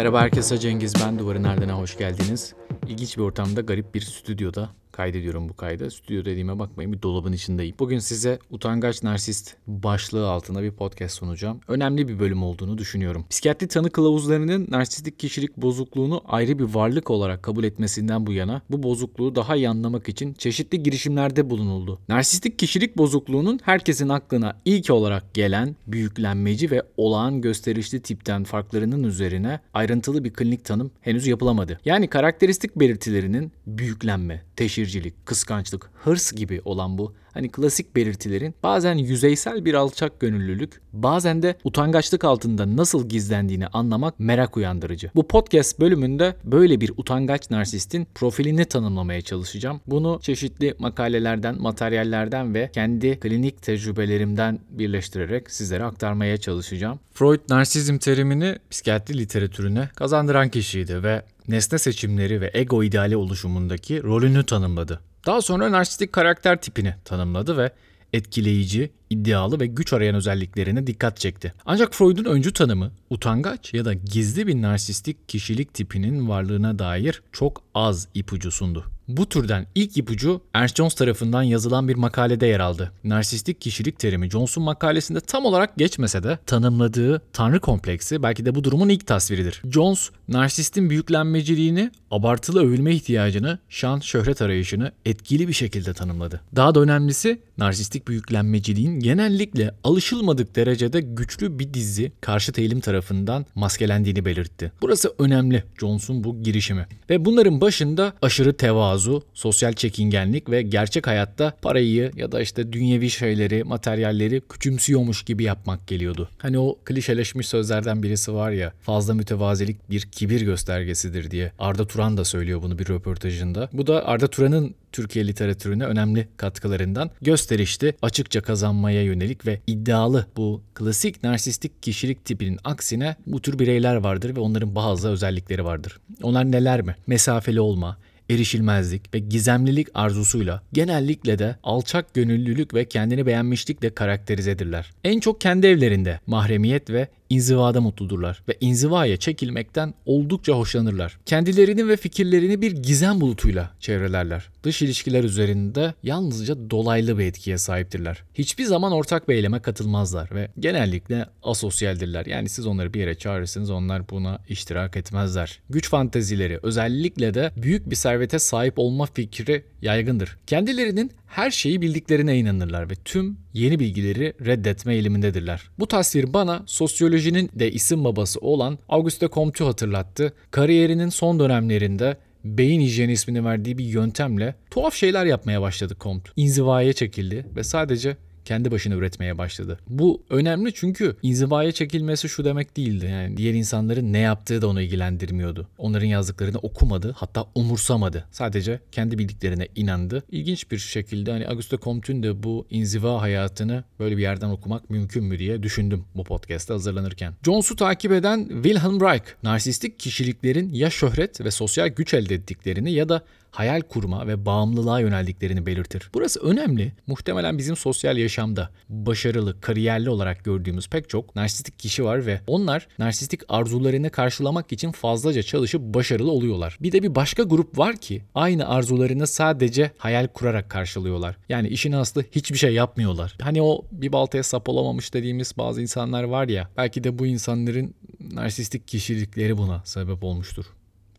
Merhaba herkese Cengiz ben Duvarın Ardına hoş geldiniz. İlginç bir ortamda garip bir stüdyoda kaydediyorum bu kaydı. Stüdyo dediğime bakmayın bir dolabın içindeyim. Bugün size utangaç narsist başlığı altında bir podcast sunacağım. Önemli bir bölüm olduğunu düşünüyorum. Psikiyatri tanı kılavuzlarının narsistik kişilik bozukluğunu ayrı bir varlık olarak kabul etmesinden bu yana bu bozukluğu daha iyi anlamak için çeşitli girişimlerde bulunuldu. Narsistik kişilik bozukluğunun herkesin aklına ilk olarak gelen büyüklenmeci ve olağan gösterişli tipten farklarının üzerine ayrıntılı bir klinik tanım henüz yapılamadı. Yani karakteristik belirtilerinin büyüklenme, teşhircilik, kıskançlık, hırs gibi olan bu hani klasik belirtilerin bazen yüzeysel bir alçak gönüllülük, bazen de utangaçlık altında nasıl gizlendiğini anlamak merak uyandırıcı. Bu podcast bölümünde böyle bir utangaç narsistin profilini tanımlamaya çalışacağım. Bunu çeşitli makalelerden, materyallerden ve kendi klinik tecrübelerimden birleştirerek sizlere aktarmaya çalışacağım. Freud narsizm terimini psikiyatri literatürüne kazandıran kişiydi ve nesne seçimleri ve ego ideali oluşumundaki rolünü tanımladı. Daha sonra narsistik karakter tipini tanımladı ve etkileyici, iddialı ve güç arayan özelliklerine dikkat çekti. Ancak Freud'un öncü tanımı utangaç ya da gizli bir narsistik kişilik tipinin varlığına dair çok az ipucu sundu. Bu türden ilk ipucu Ernst Jones tarafından yazılan bir makalede yer aldı. Narsistik kişilik terimi Jones'un makalesinde tam olarak geçmese de tanımladığı tanrı kompleksi belki de bu durumun ilk tasviridir. Jones, narsistin büyüklenmeciliğini, abartılı övülme ihtiyacını, şan, şöhret arayışını etkili bir şekilde tanımladı. Daha da önemlisi narsistik büyüklenmeciliğin genellikle alışılmadık derecede güçlü bir dizi karşı eğilim tarafından maskelendiğini belirtti. Burası önemli Jones'un bu girişimi. Ve bunların başında aşırı tevazu, sosyal çekingenlik ve gerçek hayatta parayı ya da işte dünyevi şeyleri, materyalleri küçümsüyormuş gibi yapmak geliyordu. Hani o klişeleşmiş sözlerden birisi var ya fazla mütevazilik bir kibir göstergesidir diye. Arda Turan da söylüyor bunu bir röportajında. Bu da Arda Turan'ın Türkiye literatürüne önemli katkılarından gösterişli, açıkça kazanmaya yönelik ve iddialı bu klasik narsistik kişilik tipinin aksine bu tür bireyler vardır ve onların bazı özellikleri vardır. Onlar neler mi? Mesafeli olma, erişilmezlik ve gizemlilik arzusuyla genellikle de alçak gönüllülük ve kendini beğenmişlikle karakterizedirler. En çok kendi evlerinde mahremiyet ve inzivada mutludurlar ve inzivaya çekilmekten oldukça hoşlanırlar. Kendilerini ve fikirlerini bir gizem bulutuyla çevrelerler. Dış ilişkiler üzerinde yalnızca dolaylı bir etkiye sahiptirler. Hiçbir zaman ortak bir eyleme katılmazlar ve genellikle asosyaldirler. Yani siz onları bir yere çağırırsınız onlar buna iştirak etmezler. Güç fantezileri özellikle de büyük bir servete sahip olma fikri yaygındır. Kendilerinin her şeyi bildiklerine inanırlar ve tüm yeni bilgileri reddetme eğilimindedirler. Bu tasvir bana sosyolojinin de isim babası olan Auguste Comte'u hatırlattı. Kariyerinin son dönemlerinde beyin hijyeni ismini verdiği bir yöntemle tuhaf şeyler yapmaya başladı Comte. İnzivaya çekildi ve sadece kendi başına üretmeye başladı. Bu önemli çünkü inzivaya çekilmesi şu demek değildi. Yani diğer insanların ne yaptığı da onu ilgilendirmiyordu. Onların yazdıklarını okumadı hatta umursamadı. Sadece kendi bildiklerine inandı. İlginç bir şekilde hani Auguste Comte'ün de bu inziva hayatını böyle bir yerden okumak mümkün mü diye düşündüm bu podcast'ta hazırlanırken. Jones'u takip eden Wilhelm Reich, narsistik kişiliklerin ya şöhret ve sosyal güç elde ettiklerini ya da hayal kurma ve bağımlılığa yöneldiklerini belirtir. Burası önemli. Muhtemelen bizim sosyal yaşamda başarılı, kariyerli olarak gördüğümüz pek çok narsistik kişi var ve onlar narsistik arzularını karşılamak için fazlaca çalışıp başarılı oluyorlar. Bir de bir başka grup var ki aynı arzularını sadece hayal kurarak karşılıyorlar. Yani işin aslı hiçbir şey yapmıyorlar. Hani o bir baltaya sap olamamış dediğimiz bazı insanlar var ya belki de bu insanların narsistik kişilikleri buna sebep olmuştur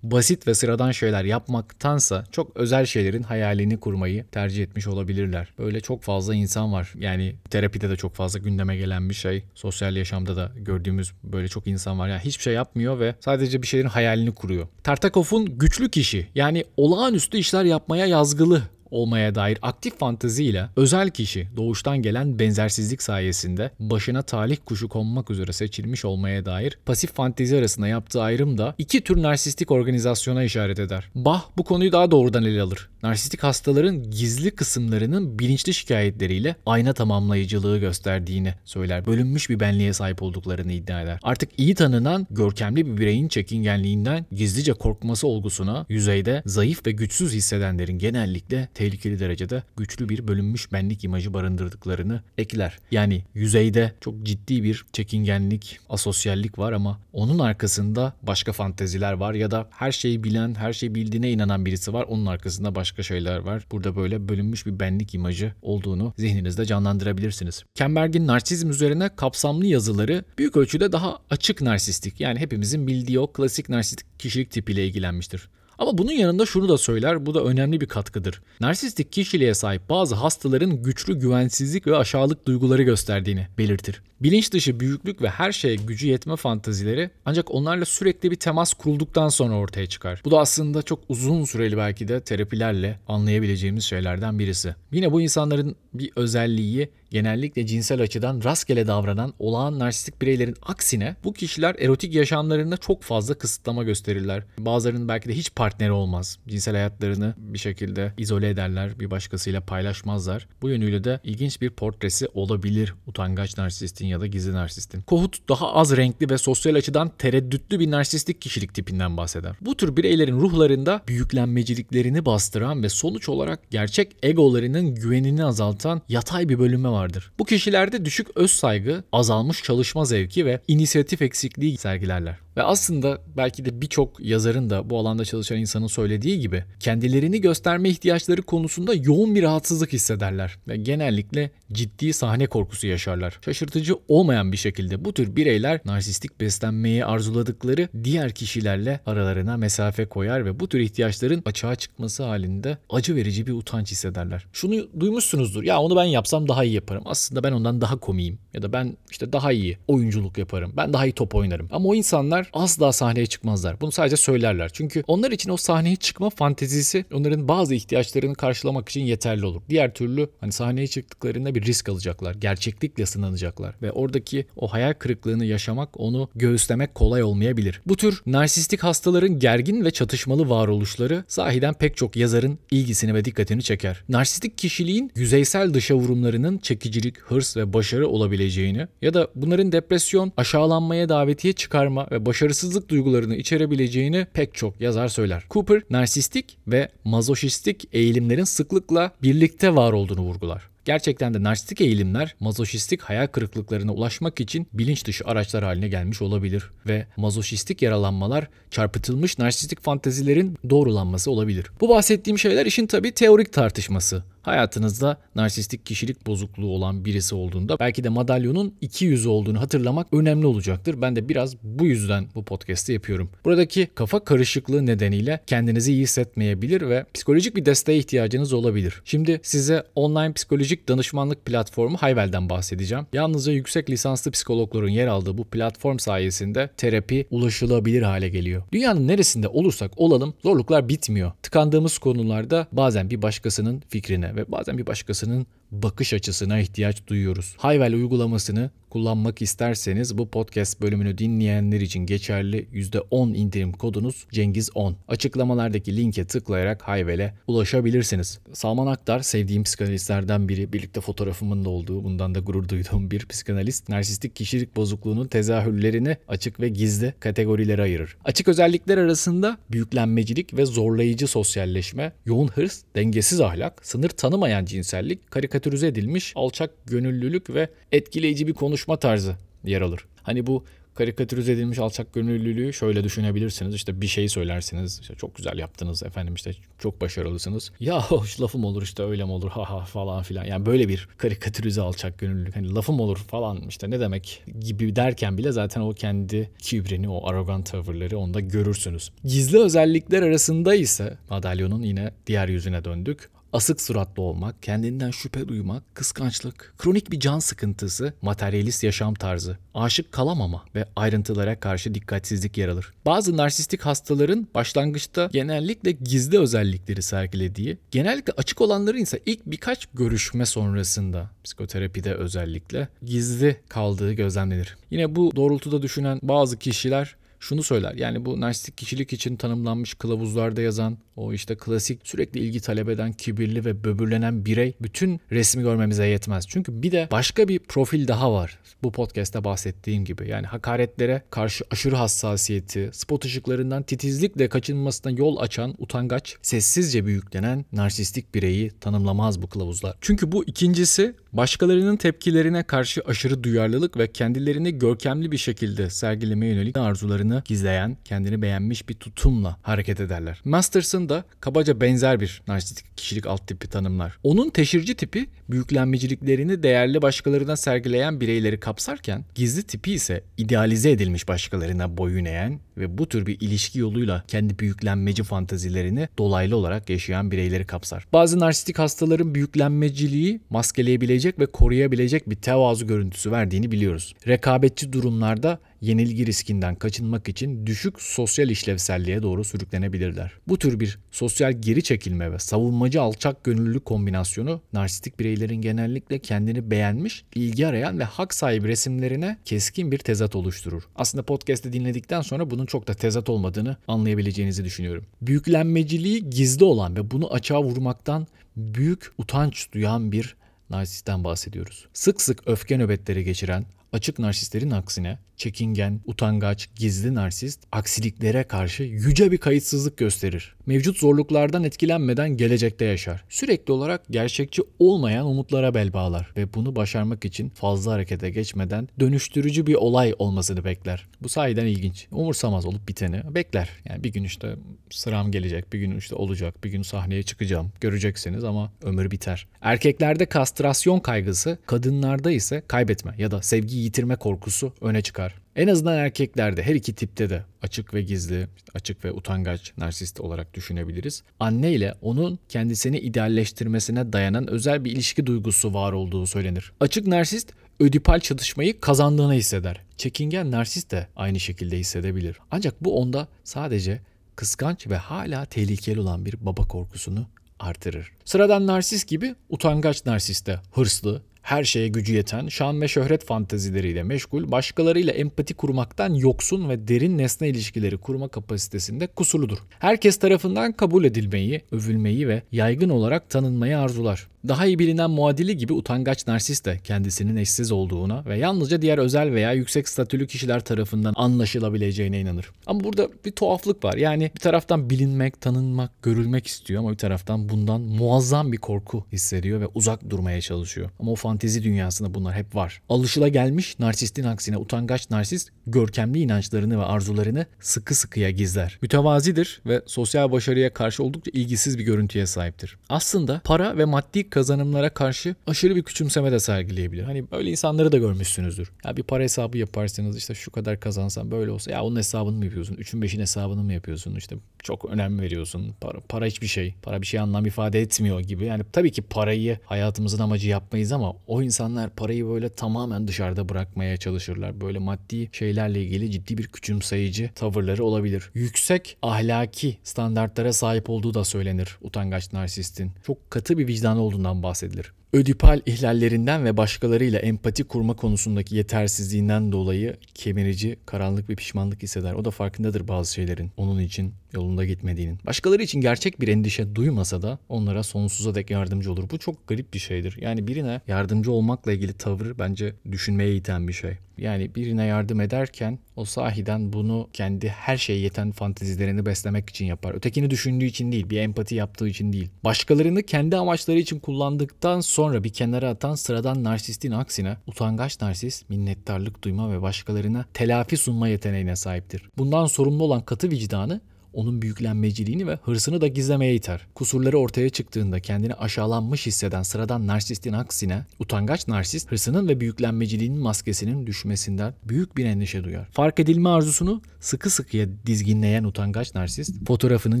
basit ve sıradan şeyler yapmaktansa çok özel şeylerin hayalini kurmayı tercih etmiş olabilirler. Böyle çok fazla insan var. Yani terapide de çok fazla gündeme gelen bir şey. Sosyal yaşamda da gördüğümüz böyle çok insan var. Yani hiçbir şey yapmıyor ve sadece bir şeylerin hayalini kuruyor. Tartakov'un güçlü kişi yani olağanüstü işler yapmaya yazgılı olmaya dair aktif fanteziyle özel kişi doğuştan gelen benzersizlik sayesinde başına talih kuşu konmak üzere seçilmiş olmaya dair pasif fantezi arasında yaptığı ayrım da iki tür narsistik organizasyona işaret eder. Bach bu konuyu daha doğrudan ele alır. Narsistik hastaların gizli kısımlarının bilinçli şikayetleriyle ayna tamamlayıcılığı gösterdiğini söyler. Bölünmüş bir benliğe sahip olduklarını iddia eder. Artık iyi tanınan görkemli bir bireyin çekingenliğinden gizlice korkması olgusuna yüzeyde zayıf ve güçsüz hissedenlerin genellikle tehlikeli derecede güçlü bir bölünmüş benlik imajı barındırdıklarını ekler. Yani yüzeyde çok ciddi bir çekingenlik, asosyallik var ama onun arkasında başka fanteziler var ya da her şeyi bilen, her şeyi bildiğine inanan birisi var. Onun arkasında başka şeyler var. Burada böyle bölünmüş bir benlik imajı olduğunu zihninizde canlandırabilirsiniz. Kemberg'in narsizm üzerine kapsamlı yazıları büyük ölçüde daha açık narsistik yani hepimizin bildiği o klasik narsistik kişilik tipiyle ilgilenmiştir. Ama bunun yanında şunu da söyler, bu da önemli bir katkıdır. Narsistik kişiliğe sahip bazı hastaların güçlü güvensizlik ve aşağılık duyguları gösterdiğini belirtir. Bilinç dışı büyüklük ve her şeye gücü yetme fantazileri ancak onlarla sürekli bir temas kurulduktan sonra ortaya çıkar. Bu da aslında çok uzun süreli belki de terapilerle anlayabileceğimiz şeylerden birisi. Yine bu insanların bir özelliği genellikle cinsel açıdan rastgele davranan olağan narsistik bireylerin aksine bu kişiler erotik yaşamlarında çok fazla kısıtlama gösterirler. Bazılarının belki de hiç partneri olmaz. Cinsel hayatlarını bir şekilde izole ederler, bir başkasıyla paylaşmazlar. Bu yönüyle de ilginç bir portresi olabilir utangaç narsistin ya da gizli narsistin. Kohut daha az renkli ve sosyal açıdan tereddütlü bir narsistik kişilik tipinden bahseder. Bu tür bireylerin ruhlarında büyüklenmeciliklerini bastıran ve sonuç olarak gerçek egolarının güvenini azaltan yatay bir bölünme vardır. Bu kişilerde düşük öz saygı, azalmış çalışma zevki ve inisiyatif eksikliği sergilerler. Ve aslında belki de birçok yazarın da bu alanda çalışan insanın söylediği gibi kendilerini gösterme ihtiyaçları konusunda yoğun bir rahatsızlık hissederler ve genellikle ciddi sahne korkusu yaşarlar. Şaşırtıcı olmayan bir şekilde bu tür bireyler narsistik beslenmeyi arzuladıkları diğer kişilerle aralarına mesafe koyar ve bu tür ihtiyaçların açığa çıkması halinde acı verici bir utanç hissederler. Şunu duymuşsunuzdur. Ya onu ben yapsam daha iyi yaparım. Aslında ben ondan daha komiyim ya da ben işte daha iyi oyunculuk yaparım. Ben daha iyi top oynarım. Ama o insanlar asla sahneye çıkmazlar. Bunu sadece söylerler. Çünkü onlar için o sahneye çıkma fantezisi onların bazı ihtiyaçlarını karşılamak için yeterli olur. Diğer türlü hani sahneye çıktıklarında bir risk alacaklar. Gerçeklikle sınanacaklar. Ve oradaki o hayal kırıklığını yaşamak onu göğüslemek kolay olmayabilir. Bu tür narsistik hastaların gergin ve çatışmalı varoluşları sahiden pek çok yazarın ilgisini ve dikkatini çeker. Narsistik kişiliğin yüzeysel dışa vurumlarının çekicilik, hırs ve başarı olabileceğini ya da bunların depresyon, aşağılanmaya davetiye çıkarma ve başarısızlık duygularını içerebileceğini pek çok yazar söyler. Cooper, narsistik ve mazoşistik eğilimlerin sıklıkla birlikte var olduğunu vurgular. Gerçekten de narsistik eğilimler mazoşistik hayal kırıklıklarına ulaşmak için bilinç dışı araçlar haline gelmiş olabilir ve mazoşistik yaralanmalar çarpıtılmış narsistik fantezilerin doğrulanması olabilir. Bu bahsettiğim şeyler işin tabii teorik tartışması. Hayatınızda narsistik kişilik bozukluğu olan birisi olduğunda belki de madalyonun iki yüzü olduğunu hatırlamak önemli olacaktır. Ben de biraz bu yüzden bu podcast'i yapıyorum. Buradaki kafa karışıklığı nedeniyle kendinizi iyi hissetmeyebilir ve psikolojik bir desteğe ihtiyacınız olabilir. Şimdi size online psikolojik danışmanlık platformu Hayvel'den bahsedeceğim. Yalnızca yüksek lisanslı psikologların yer aldığı bu platform sayesinde terapi ulaşılabilir hale geliyor. Dünyanın neresinde olursak olalım zorluklar bitmiyor. Tıkandığımız konularda bazen bir başkasının fikrine ve bazen bir başkasının bakış açısına ihtiyaç duyuyoruz. Hayvel uygulamasını kullanmak isterseniz bu podcast bölümünü dinleyenler için geçerli %10 indirim kodunuz Cengiz10. Açıklamalardaki linke tıklayarak Hayvel'e ulaşabilirsiniz. Salman Aktar sevdiğim psikanalistlerden biri. Birlikte fotoğrafımın da olduğu bundan da gurur duyduğum bir psikanalist. Narsistik kişilik bozukluğunun tezahürlerini açık ve gizli kategorilere ayırır. Açık özellikler arasında büyüklenmecilik ve zorlayıcı sosyalleşme, yoğun hırs, dengesiz ahlak, sınır tanımayan cinsellik, karikatürize edilmiş alçak gönüllülük ve etkileyici bir konuşma tarzı yer alır. Hani bu karikatürize edilmiş alçak gönüllülüğü şöyle düşünebilirsiniz. İşte bir şey söylersiniz. İşte çok güzel yaptınız efendim işte çok başarılısınız. Ya hoş lafım olur işte öyle mi olur ha ha falan filan. Yani böyle bir karikatürize alçak gönüllülük. Hani lafım olur falan işte ne demek gibi derken bile zaten o kendi kibrini o arrogant tavırları onda görürsünüz. Gizli özellikler arasında ise madalyonun yine diğer yüzüne döndük asık suratlı olmak, kendinden şüphe duymak, kıskançlık, kronik bir can sıkıntısı, materyalist yaşam tarzı, aşık kalamama ve ayrıntılara karşı dikkatsizlik yer alır. Bazı narsistik hastaların başlangıçta genellikle gizli özellikleri sergilediği, genellikle açık olanların ise ilk birkaç görüşme sonrasında psikoterapide özellikle gizli kaldığı gözlemlenir. Yine bu doğrultuda düşünen bazı kişiler şunu söyler. Yani bu narsistik kişilik için tanımlanmış kılavuzlarda yazan o işte klasik sürekli ilgi talep eden kibirli ve böbürlenen birey bütün resmi görmemize yetmez. Çünkü bir de başka bir profil daha var. Bu podcast'te bahsettiğim gibi. Yani hakaretlere karşı aşırı hassasiyeti, spot ışıklarından titizlikle kaçınmasına yol açan utangaç, sessizce büyüklenen narsistik bireyi tanımlamaz bu kılavuzlar. Çünkü bu ikincisi başkalarının tepkilerine karşı aşırı duyarlılık ve kendilerini görkemli bir şekilde sergilemeye yönelik arzularını gizleyen, kendini beğenmiş bir tutumla hareket ederler. Masterson da kabaca benzer bir narsistik kişilik alt tipi tanımlar. Onun teşirci tipi büyüklenmeciliklerini değerli başkalarına sergileyen bireyleri kapsarken gizli tipi ise idealize edilmiş başkalarına boyun eğen ve bu tür bir ilişki yoluyla kendi büyüklenmeci fantazilerini dolaylı olarak yaşayan bireyleri kapsar. Bazı narsistik hastaların büyüklenmeciliği maskeleyebilecek ve koruyabilecek bir tevazu görüntüsü verdiğini biliyoruz. Rekabetçi durumlarda yenilgi riskinden kaçınmak için düşük sosyal işlevselliğe doğru sürüklenebilirler. Bu tür bir sosyal geri çekilme ve savunmacı alçak gönüllülük kombinasyonu narsistik bireylerin genellikle kendini beğenmiş, ilgi arayan ve hak sahibi resimlerine keskin bir tezat oluşturur. Aslında podcast'i dinledikten sonra bunun çok da tezat olmadığını anlayabileceğinizi düşünüyorum. Büyüklenmeciliği gizli olan ve bunu açığa vurmaktan büyük utanç duyan bir narsistten bahsediyoruz. Sık sık öfke nöbetleri geçiren, açık narsistlerin aksine çekingen, utangaç, gizli narsist aksiliklere karşı yüce bir kayıtsızlık gösterir. Mevcut zorluklardan etkilenmeden gelecekte yaşar. Sürekli olarak gerçekçi olmayan umutlara bel bağlar ve bunu başarmak için fazla harekete geçmeden dönüştürücü bir olay olmasını bekler. Bu sayeden ilginç. Umursamaz olup biteni bekler. Yani bir gün işte sıram gelecek, bir gün işte olacak, bir gün sahneye çıkacağım. Göreceksiniz ama ömür biter. Erkeklerde kastrasyon kaygısı, kadınlarda ise kaybetme ya da sevgi yitirme korkusu öne çıkar. En azından erkeklerde her iki tipte de açık ve gizli, açık ve utangaç narsist olarak düşünebiliriz. Anne ile onun kendisini idealleştirmesine dayanan özel bir ilişki duygusu var olduğu söylenir. Açık narsist ödipal çatışmayı kazandığını hisseder. Çekingen narsist de aynı şekilde hissedebilir. Ancak bu onda sadece kıskanç ve hala tehlikeli olan bir baba korkusunu artırır. Sıradan narsist gibi utangaç narsist de hırslı, her şeye gücü yeten, şan ve şöhret fantezileriyle meşgul, başkalarıyla empati kurmaktan yoksun ve derin nesne ilişkileri kurma kapasitesinde kusurludur. Herkes tarafından kabul edilmeyi, övülmeyi ve yaygın olarak tanınmayı arzular. Daha iyi bilinen muadili gibi utangaç narsist de kendisinin eşsiz olduğuna ve yalnızca diğer özel veya yüksek statülü kişiler tarafından anlaşılabileceğine inanır. Ama burada bir tuhaflık var. Yani bir taraftan bilinmek, tanınmak, görülmek istiyor ama bir taraftan bundan muazzam bir korku hissediyor ve uzak durmaya çalışıyor. Ama o fantezi dünyasında bunlar hep var. Alışıla gelmiş narsistin aksine utangaç narsist görkemli inançlarını ve arzularını sıkı sıkıya gizler. Mütevazidir ve sosyal başarıya karşı oldukça ilgisiz bir görüntüye sahiptir. Aslında para ve maddi kazanımlara karşı aşırı bir küçümseme de sergileyebilir. Hani böyle insanları da görmüşsünüzdür. Ya bir para hesabı yaparsınız işte şu kadar kazansan böyle olsa ya onun hesabını mı yapıyorsun? Üçün beşin hesabını mı yapıyorsun? İşte çok önem veriyorsun. Para, para hiçbir şey. Para bir şey anlam ifade etmiyor gibi. Yani tabii ki parayı hayatımızın amacı yapmayız ama o insanlar parayı böyle tamamen dışarıda bırakmaya çalışırlar. Böyle maddi şeylerle ilgili ciddi bir küçümseyici tavırları olabilir. Yüksek ahlaki standartlara sahip olduğu da söylenir utangaç narsistin. Çok katı bir vicdanı olduğundan bahsedilir. Ödipal ihlallerinden ve başkalarıyla empati kurma konusundaki yetersizliğinden dolayı kemirici, karanlık bir pişmanlık hisseder. O da farkındadır bazı şeylerin onun için yolunda gitmediğinin. Başkaları için gerçek bir endişe duymasa da onlara sonsuza dek yardımcı olur. Bu çok garip bir şeydir. Yani birine yardımcı olmakla ilgili tavır bence düşünmeye iten bir şey. Yani birine yardım ederken o sahiden bunu kendi her şeye yeten fantezilerini beslemek için yapar. Ötekini düşündüğü için değil, bir empati yaptığı için değil. Başkalarını kendi amaçları için kullandıktan sonra bir kenara atan sıradan narsistin aksine utangaç narsist minnettarlık duyma ve başkalarına telafi sunma yeteneğine sahiptir. Bundan sorumlu olan katı vicdanı onun büyüklenmeciliğini ve hırsını da gizlemeye iter. Kusurları ortaya çıktığında kendini aşağılanmış hisseden sıradan narsistin aksine utangaç narsist hırsının ve büyüklenmeciliğinin maskesinin düşmesinden büyük bir endişe duyar. Fark edilme arzusunu sıkı sıkıya dizginleyen utangaç narsist fotoğrafının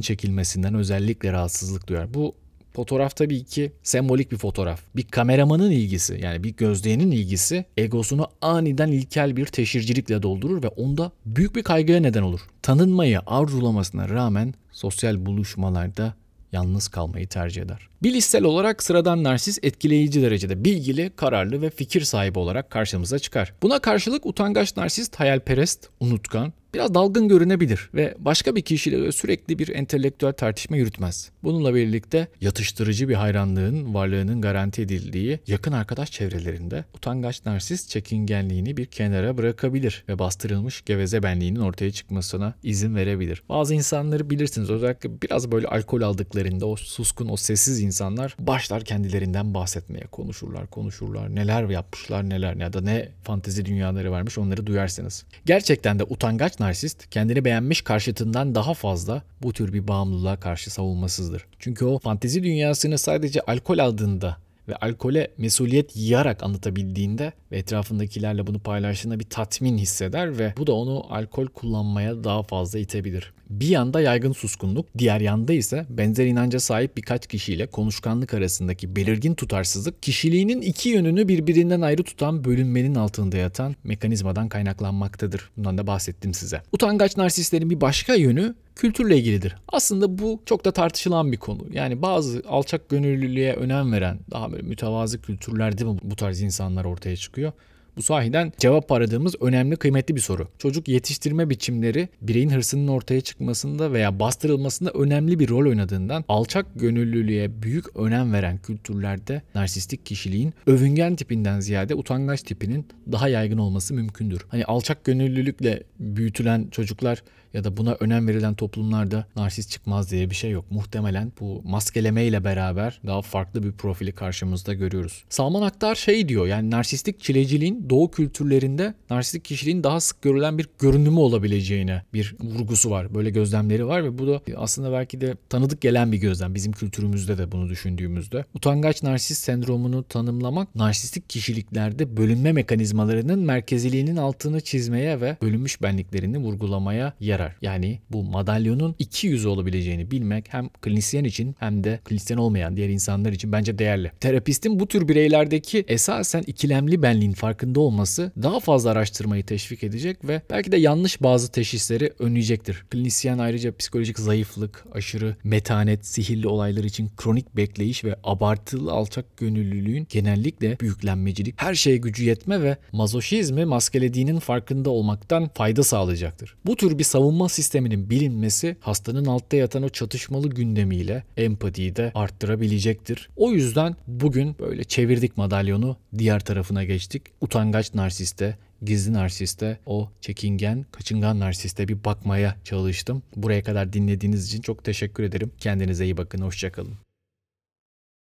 çekilmesinden özellikle rahatsızlık duyar. Bu Fotoğraf tabii ki sembolik bir fotoğraf. Bir kameramanın ilgisi yani bir gözleyenin ilgisi egosunu aniden ilkel bir teşhircilikle doldurur ve onda büyük bir kaygıya neden olur. Tanınmayı arzulamasına rağmen sosyal buluşmalarda yalnız kalmayı tercih eder. Bilişsel olarak sıradan narsist etkileyici derecede bilgili, kararlı ve fikir sahibi olarak karşımıza çıkar. Buna karşılık utangaç narsist hayalperest, unutkan, biraz dalgın görünebilir ve başka bir kişiyle sürekli bir entelektüel tartışma yürütmez. Bununla birlikte yatıştırıcı bir hayranlığın varlığının garanti edildiği yakın arkadaş çevrelerinde utangaç narsist çekingenliğini bir kenara bırakabilir ve bastırılmış geveze benliğinin ortaya çıkmasına izin verebilir. Bazı insanları bilirsiniz özellikle biraz böyle alkol aldıklarında o suskun o sessiz insanlar başlar kendilerinden bahsetmeye konuşurlar konuşurlar neler yapmışlar neler ya da ne fantezi dünyaları varmış onları duyarsınız. Gerçekten de utangaç narsist kendini beğenmiş karşıtından daha fazla bu tür bir bağımlılığa karşı savunmasızdır. Çünkü o fantezi dünyasını sadece alkol aldığında ve alkole mesuliyet yiyarak anlatabildiğinde ve etrafındakilerle bunu paylaştığında bir tatmin hisseder ve bu da onu alkol kullanmaya daha fazla itebilir. Bir yanda yaygın suskunluk, diğer yanda ise benzer inanca sahip birkaç kişiyle konuşkanlık arasındaki belirgin tutarsızlık, kişiliğinin iki yönünü birbirinden ayrı tutan bölünmenin altında yatan mekanizmadan kaynaklanmaktadır. Bundan da bahsettim size. Utangaç narsistlerin bir başka yönü kültürle ilgilidir. Aslında bu çok da tartışılan bir konu. Yani bazı alçak gönüllülüğe önem veren daha böyle mütevazı kültürlerde mi bu tarz insanlar ortaya çıkıyor? Bu sahiden cevap aradığımız önemli kıymetli bir soru. Çocuk yetiştirme biçimleri bireyin hırsının ortaya çıkmasında veya bastırılmasında önemli bir rol oynadığından alçak gönüllülüğe büyük önem veren kültürlerde narsistik kişiliğin övüngen tipinden ziyade utangaç tipinin daha yaygın olması mümkündür. Hani alçak gönüllülükle büyütülen çocuklar ya da buna önem verilen toplumlarda narsist çıkmaz diye bir şey yok. Muhtemelen bu maskeleme ile beraber daha farklı bir profili karşımızda görüyoruz. Salman Aktar şey diyor yani narsistik çileciliğin doğu kültürlerinde narsistik kişiliğin daha sık görülen bir görünümü olabileceğine bir vurgusu var. Böyle gözlemleri var ve bu da aslında belki de tanıdık gelen bir gözlem. Bizim kültürümüzde de bunu düşündüğümüzde. Utangaç narsist sendromunu tanımlamak narsistik kişiliklerde bölünme mekanizmalarının merkeziliğinin altını çizmeye ve bölünmüş benliklerini vurgulamaya yer yarar. Yani bu madalyonun iki yüzü olabileceğini bilmek hem klinisyen için hem de klinisyen olmayan diğer insanlar için bence değerli. Terapistin bu tür bireylerdeki esasen ikilemli benliğin farkında olması daha fazla araştırmayı teşvik edecek ve belki de yanlış bazı teşhisleri önleyecektir. Klinisyen ayrıca psikolojik zayıflık, aşırı metanet, sihirli olaylar için kronik bekleyiş ve abartılı alçak gönüllülüğün genellikle büyüklenmecilik, her şeye gücü yetme ve mazoşizmi maskelediğinin farkında olmaktan fayda sağlayacaktır. Bu tür bir savunma savunma sisteminin bilinmesi hastanın altta yatan o çatışmalı gündemiyle empatiyi de arttırabilecektir. O yüzden bugün böyle çevirdik madalyonu diğer tarafına geçtik. Utangaç narsiste gizli narsiste, o çekingen, kaçıngan narsiste bir bakmaya çalıştım. Buraya kadar dinlediğiniz için çok teşekkür ederim. Kendinize iyi bakın, hoşçakalın.